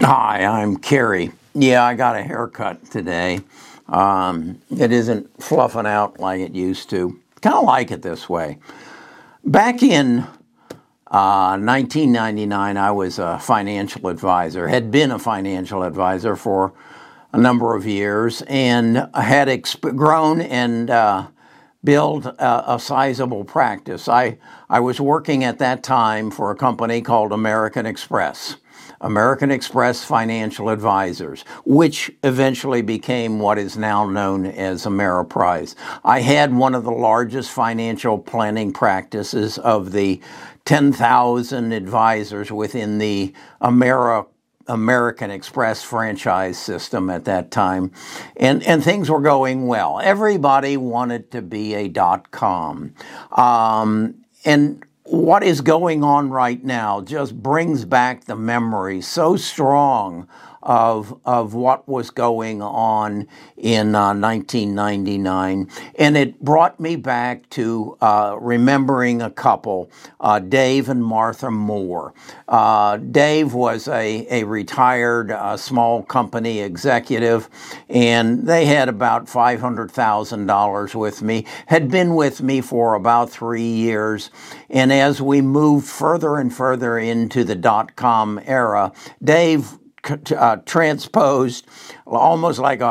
Hi, I'm Kerry. Yeah, I got a haircut today. Um, it isn't fluffing out like it used to. Kind of like it this way. Back in uh, 1999, I was a financial advisor, had been a financial advisor for a number of years, and had exp- grown and uh, built a, a sizable practice. I, I was working at that time for a company called American Express. American Express Financial Advisors, which eventually became what is now known as Ameriprise. I had one of the largest financial planning practices of the 10,000 advisors within the Ameri- American Express franchise system at that time, and, and things were going well. Everybody wanted to be a dot com. Um, and what is going on right now just brings back the memory so strong of, of what was going on in uh, 1999. And it brought me back to uh, remembering a couple, uh, Dave and Martha Moore. Uh, Dave was a, a retired uh, small company executive, and they had about $500,000 with me, had been with me for about three years. And as we moved further and further into the dot com era, Dave uh, transposed almost like a,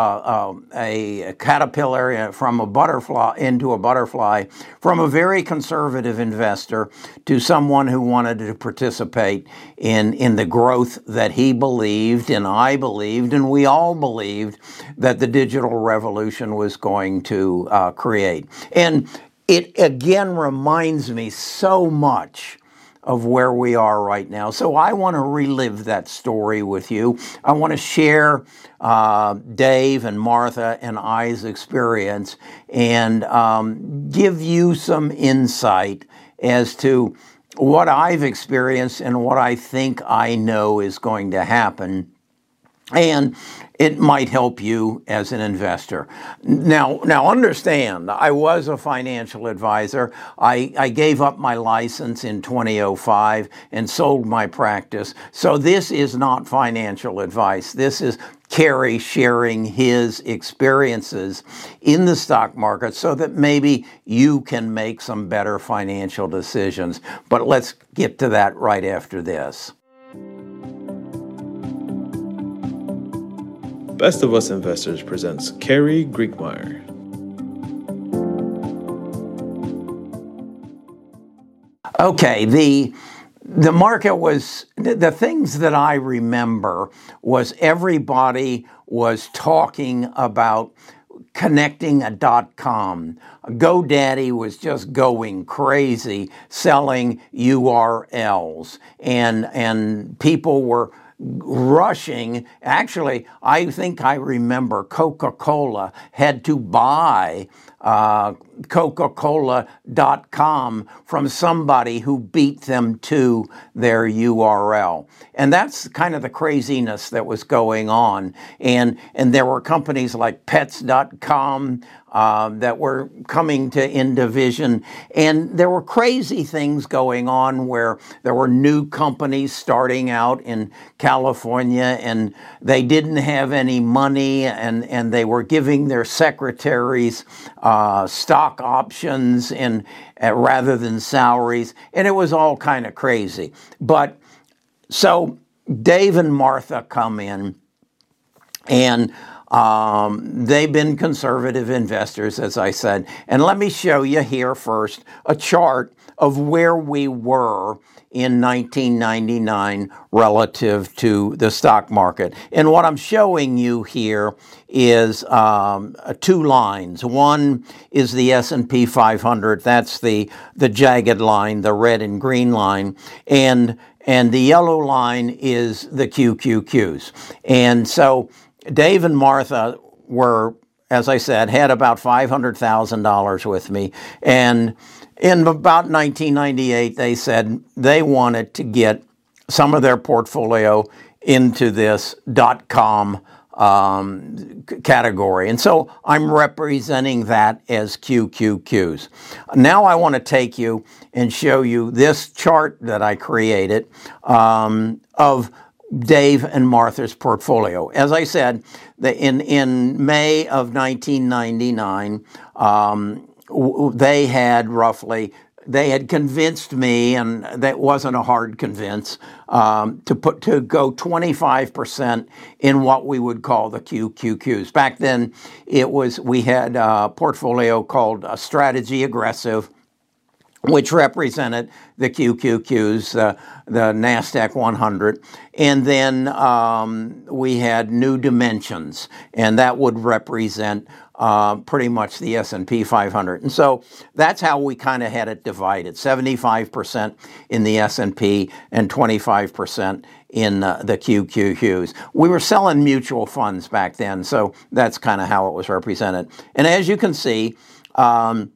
a, a, caterpillar from a butterfly into a butterfly from a very conservative investor to someone who wanted to participate in, in the growth that he believed and I believed and we all believed that the digital revolution was going to uh, create. And it again reminds me so much of where we are right now. So I want to relive that story with you. I want to share uh, Dave and Martha and I's experience and um, give you some insight as to what I've experienced and what I think I know is going to happen. And it might help you as an investor. Now, now understand, I was a financial advisor. I, I gave up my license in 2005 and sold my practice. So this is not financial advice. This is Kerry sharing his experiences in the stock market so that maybe you can make some better financial decisions. But let's get to that right after this. Best of Us Investors presents Kerry Griegmeier. Okay, the the market was the things that I remember was everybody was talking about connecting a dot com. GoDaddy was just going crazy selling URLs and and people were rushing. Actually, I think I remember Coca Cola had to buy uh, Coca Cola.com from somebody who beat them to their URL. And that's kind of the craziness that was going on. And, and there were companies like Pets.com, um, that were coming to Indivision. And there were crazy things going on where there were new companies starting out in California and they didn't have any money and, and they were giving their secretaries uh, stock options and uh, rather than salaries. And it was all kind of crazy. But so Dave and Martha come in and um, they've been conservative investors, as I said. And let me show you here first a chart of where we were in 1999 relative to the stock market. And what I'm showing you here is um, two lines. One is the S&P 500. That's the the jagged line, the red and green line, and and the yellow line is the QQQs. And so Dave and Martha were, as I said, had about $500,000 with me. And in about 1998, they said they wanted to get some of their portfolio into this dot com um, category. And so I'm representing that as QQQs. Now I want to take you and show you this chart that I created um, of Dave and Martha's portfolio. As I said, the, in in May of 1999, um, they had roughly they had convinced me, and that wasn't a hard convince, um, to put to go 25% in what we would call the QQQs. Back then, it was we had a portfolio called a Strategy Aggressive which represented the QQQs, uh, the NASDAQ 100. And then um, we had New Dimensions, and that would represent uh, pretty much the S&P 500. And so that's how we kind of had it divided, 75% in the S&P and 25% in uh, the QQQs. We were selling mutual funds back then, so that's kind of how it was represented. And as you can see, um,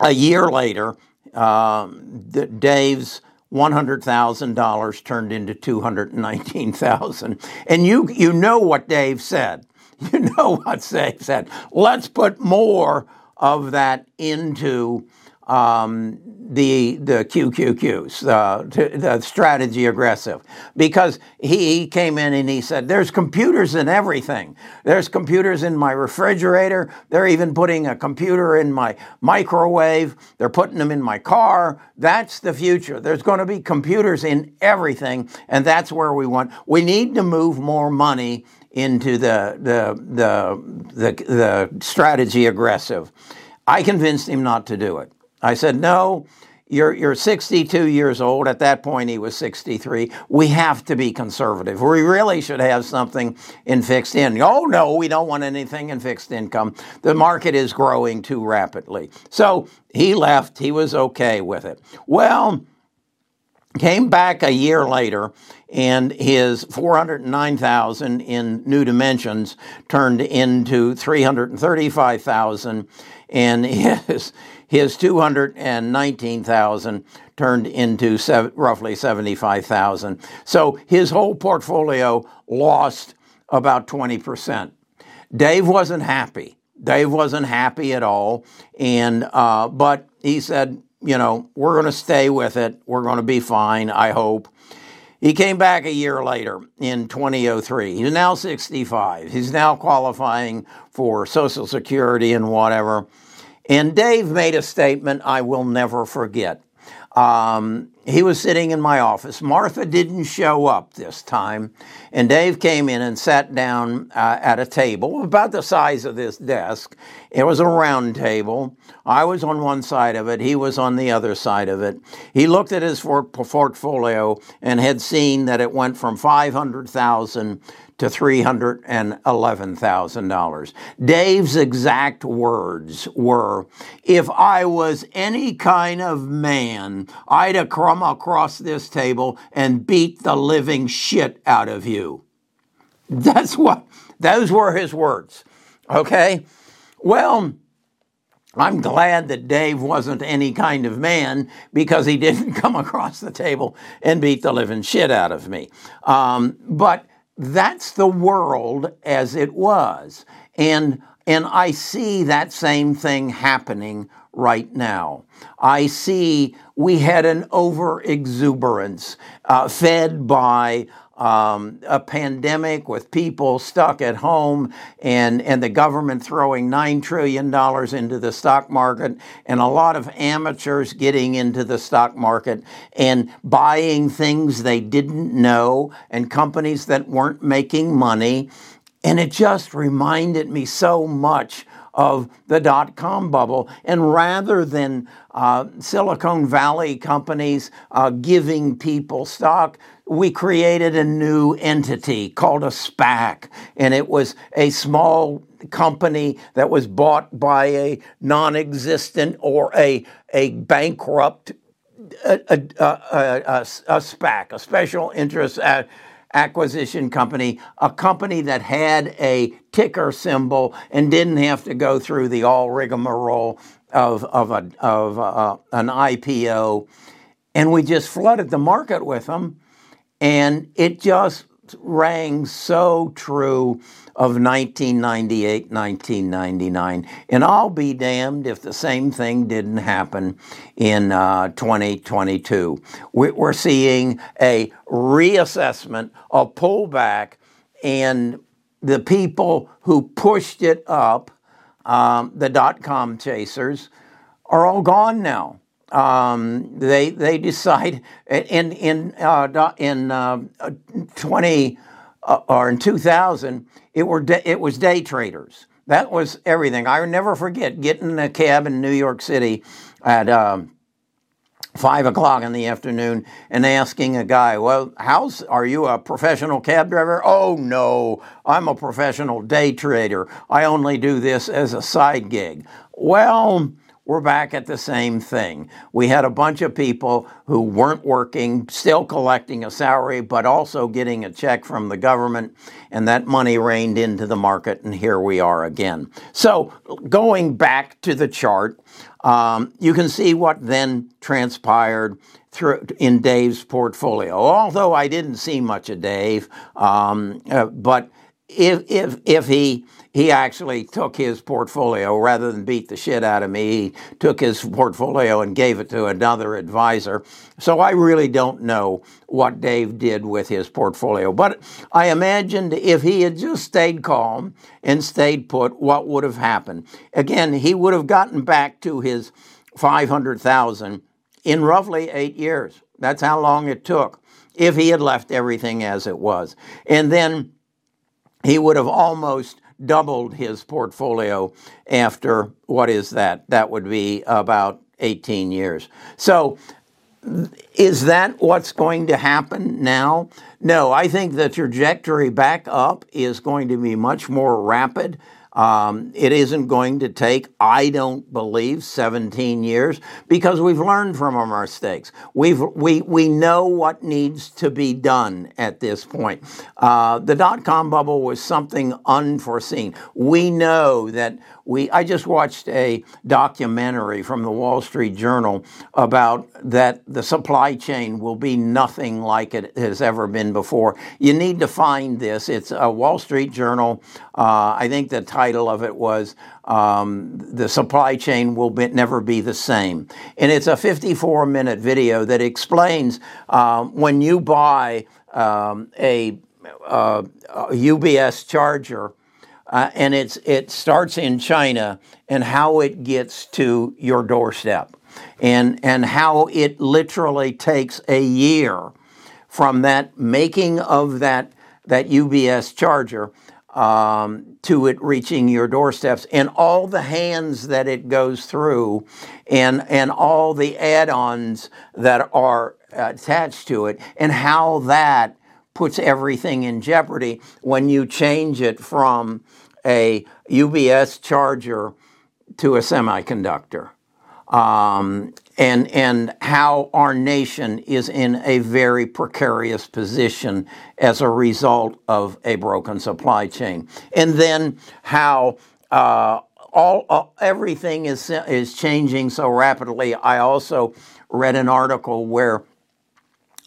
a year later, um, Dave's $100,000 turned into 219,000. And you you know what Dave said. You know what they said. Let's put more of that into um, the the QQQs, uh, the strategy aggressive, because he came in and he said, "There's computers in everything. There's computers in my refrigerator. They're even putting a computer in my microwave. They're putting them in my car. That's the future. There's going to be computers in everything, and that's where we want. We need to move more money into the the the the, the strategy aggressive." I convinced him not to do it. I said, no, you're, you're 62 years old. At that point, he was 63. We have to be conservative. We really should have something in fixed income. Oh, no, we don't want anything in fixed income. The market is growing too rapidly. So he left. He was okay with it. Well, came back a year later and his 409,000 in new dimensions turned into 335,000 and his his 219,000 turned into roughly 75,000. So his whole portfolio lost about 20%. Dave wasn't happy. Dave wasn't happy at all. And, uh, but he said, you know, we're going to stay with it. We're going to be fine, I hope. He came back a year later in 2003. He's now 65. He's now qualifying for Social Security and whatever. And Dave made a statement I will never forget. Um, he was sitting in my office. Martha didn't show up this time. And Dave came in and sat down uh, at a table about the size of this desk. It was a round table. I was on one side of it, he was on the other side of it. He looked at his portfolio and had seen that it went from 500,000 to $311,000. Dave's exact words were If I was any kind of man, I'd have come across this table and beat the living shit out of you. That's what, those were his words. Okay? Well, I'm glad that Dave wasn't any kind of man because he didn't come across the table and beat the living shit out of me. Um, but that's the world as it was. And, and I see that same thing happening right now. I see we had an over exuberance uh, fed by um, a pandemic with people stuck at home and, and the government throwing $9 trillion into the stock market and a lot of amateurs getting into the stock market and buying things they didn't know and companies that weren't making money. And it just reminded me so much of the dot com bubble. And rather than uh, Silicon Valley companies uh, giving people stock, we created a new entity called a SPAC. And it was a small company that was bought by a non existent or a, a bankrupt a, a, a, a, SPAC, a special interest acquisition company, a company that had a ticker symbol and didn't have to go through the all rigmarole of, of, a, of a, an IPO. And we just flooded the market with them. And it just rang so true of 1998, 1999. And I'll be damned if the same thing didn't happen in uh, 2022. We're seeing a reassessment, a pullback, and the people who pushed it up, um, the dot com chasers, are all gone now. Um, they they decide in in uh, in uh, 20 uh, or in 2000 it were de- it was day traders. That was everything. I never forget getting in a cab in New York City at um, five o'clock in the afternoon and asking a guy, "Well, how's are you a professional cab driver?" "Oh no, I'm a professional day trader. I only do this as a side gig." Well, we're back at the same thing. We had a bunch of people who weren't working, still collecting a salary, but also getting a check from the government, and that money rained into the market, and here we are again. So, going back to the chart, um, you can see what then transpired through in Dave's portfolio. Although I didn't see much of Dave, um, uh, but if if if he he actually took his portfolio rather than beat the shit out of me. He took his portfolio and gave it to another advisor. So I really don't know what Dave did with his portfolio. But I imagined if he had just stayed calm and stayed put, what would have happened? Again, he would have gotten back to his 500,000 in roughly eight years. That's how long it took if he had left everything as it was. And then he would have almost doubled his portfolio after what is that? That would be about 18 years. So, is that what's going to happen now? No, I think the trajectory back up is going to be much more rapid um, it isn't going to take, I don't believe, 17 years because we've learned from our mistakes. We've, we, we know what needs to be done at this point. Uh, the dot com bubble was something unforeseen. We know that we, I just watched a documentary from the Wall Street Journal about that the supply chain will be nothing like it has ever been before. You need to find this. It's a Wall Street Journal. Uh, I think the title of it was um, The Supply Chain Will be, Never Be the Same. And it's a 54 minute video that explains uh, when you buy um, a, uh, a UPS charger uh, and it's it starts in China and how it gets to your doorstep, and and how it literally takes a year from that making of that that UBS charger um, to it reaching your doorsteps, and all the hands that it goes through, and and all the add-ons that are attached to it, and how that puts everything in jeopardy when you change it from a UBS charger to a semiconductor. Um, and and how our nation is in a very precarious position as a result of a broken supply chain, and then how uh, all uh, everything is is changing so rapidly. I also read an article where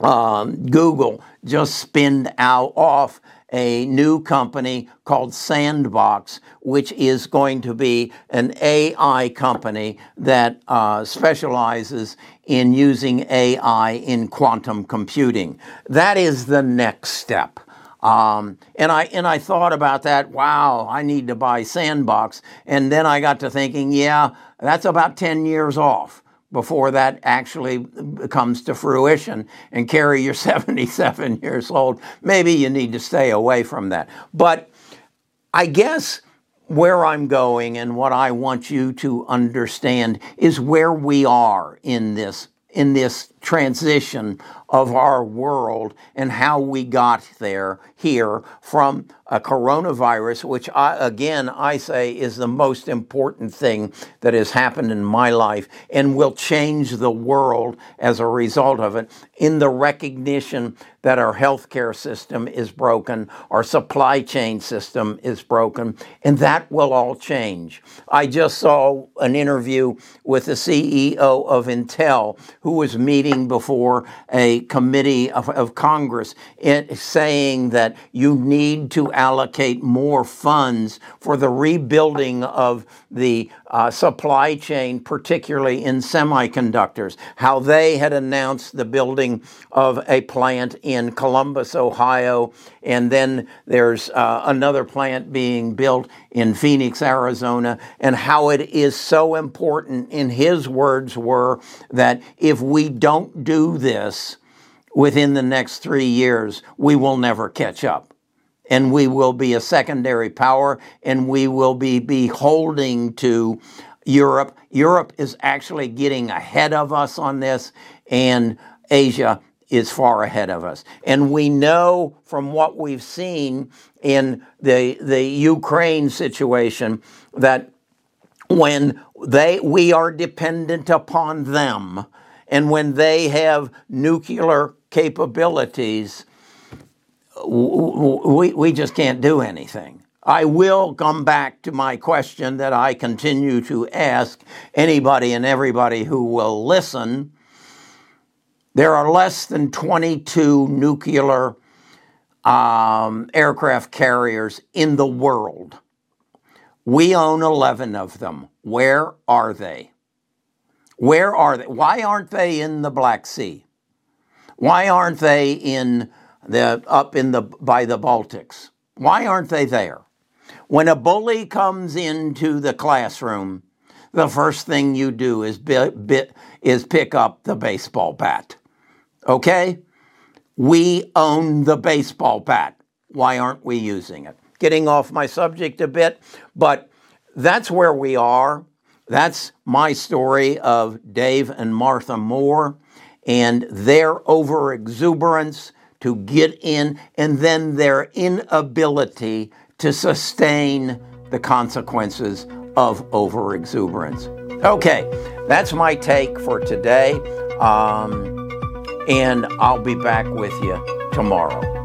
um, Google just spinned out off a new company called Sandbox, which is going to be an AI company that uh, specializes in using AI in quantum computing. That is the next step. Um, and I and I thought about that. Wow, I need to buy Sandbox. And then I got to thinking, yeah, that's about ten years off before that actually comes to fruition. And Kerry, you're 77 years old. Maybe you need to stay away from that. But I guess where I'm going and what I want you to understand is where we are in this in this transition of our world and how we got there here from a coronavirus, which I, again I say is the most important thing that has happened in my life and will change the world as a result of it, in the recognition that our healthcare system is broken, our supply chain system is broken, and that will all change. I just saw an interview with the CEO of Intel who was meeting before a committee of, of Congress, it, saying that you need to allocate more funds for the rebuilding of the uh, supply chain, particularly in semiconductors. How they had announced the building of a plant in Columbus, Ohio, and then there's uh, another plant being built in Phoenix, Arizona, and how it is so important, in his words, were that if we don't do this within the next three years, we will never catch up. And we will be a secondary power and we will be beholding to Europe. Europe is actually getting ahead of us on this, and Asia is far ahead of us. And we know from what we've seen in the, the Ukraine situation that when they, we are dependent upon them, and when they have nuclear capabilities, we, we just can't do anything. I will come back to my question that I continue to ask anybody and everybody who will listen there are less than 22 nuclear um, aircraft carriers in the world. We own 11 of them. Where are they? Where are they? Why aren't they in the Black Sea? Why aren't they in the up in the by the Baltics? Why aren't they there? When a bully comes into the classroom, the first thing you do is is pick up the baseball bat. Okay? We own the baseball bat. Why aren't we using it? Getting off my subject a bit, but that's where we are. That's my story of Dave and Martha Moore and their overexuberance to get in and then their inability to sustain the consequences of overexuberance. Okay, that's my take for today. Um, and I'll be back with you tomorrow.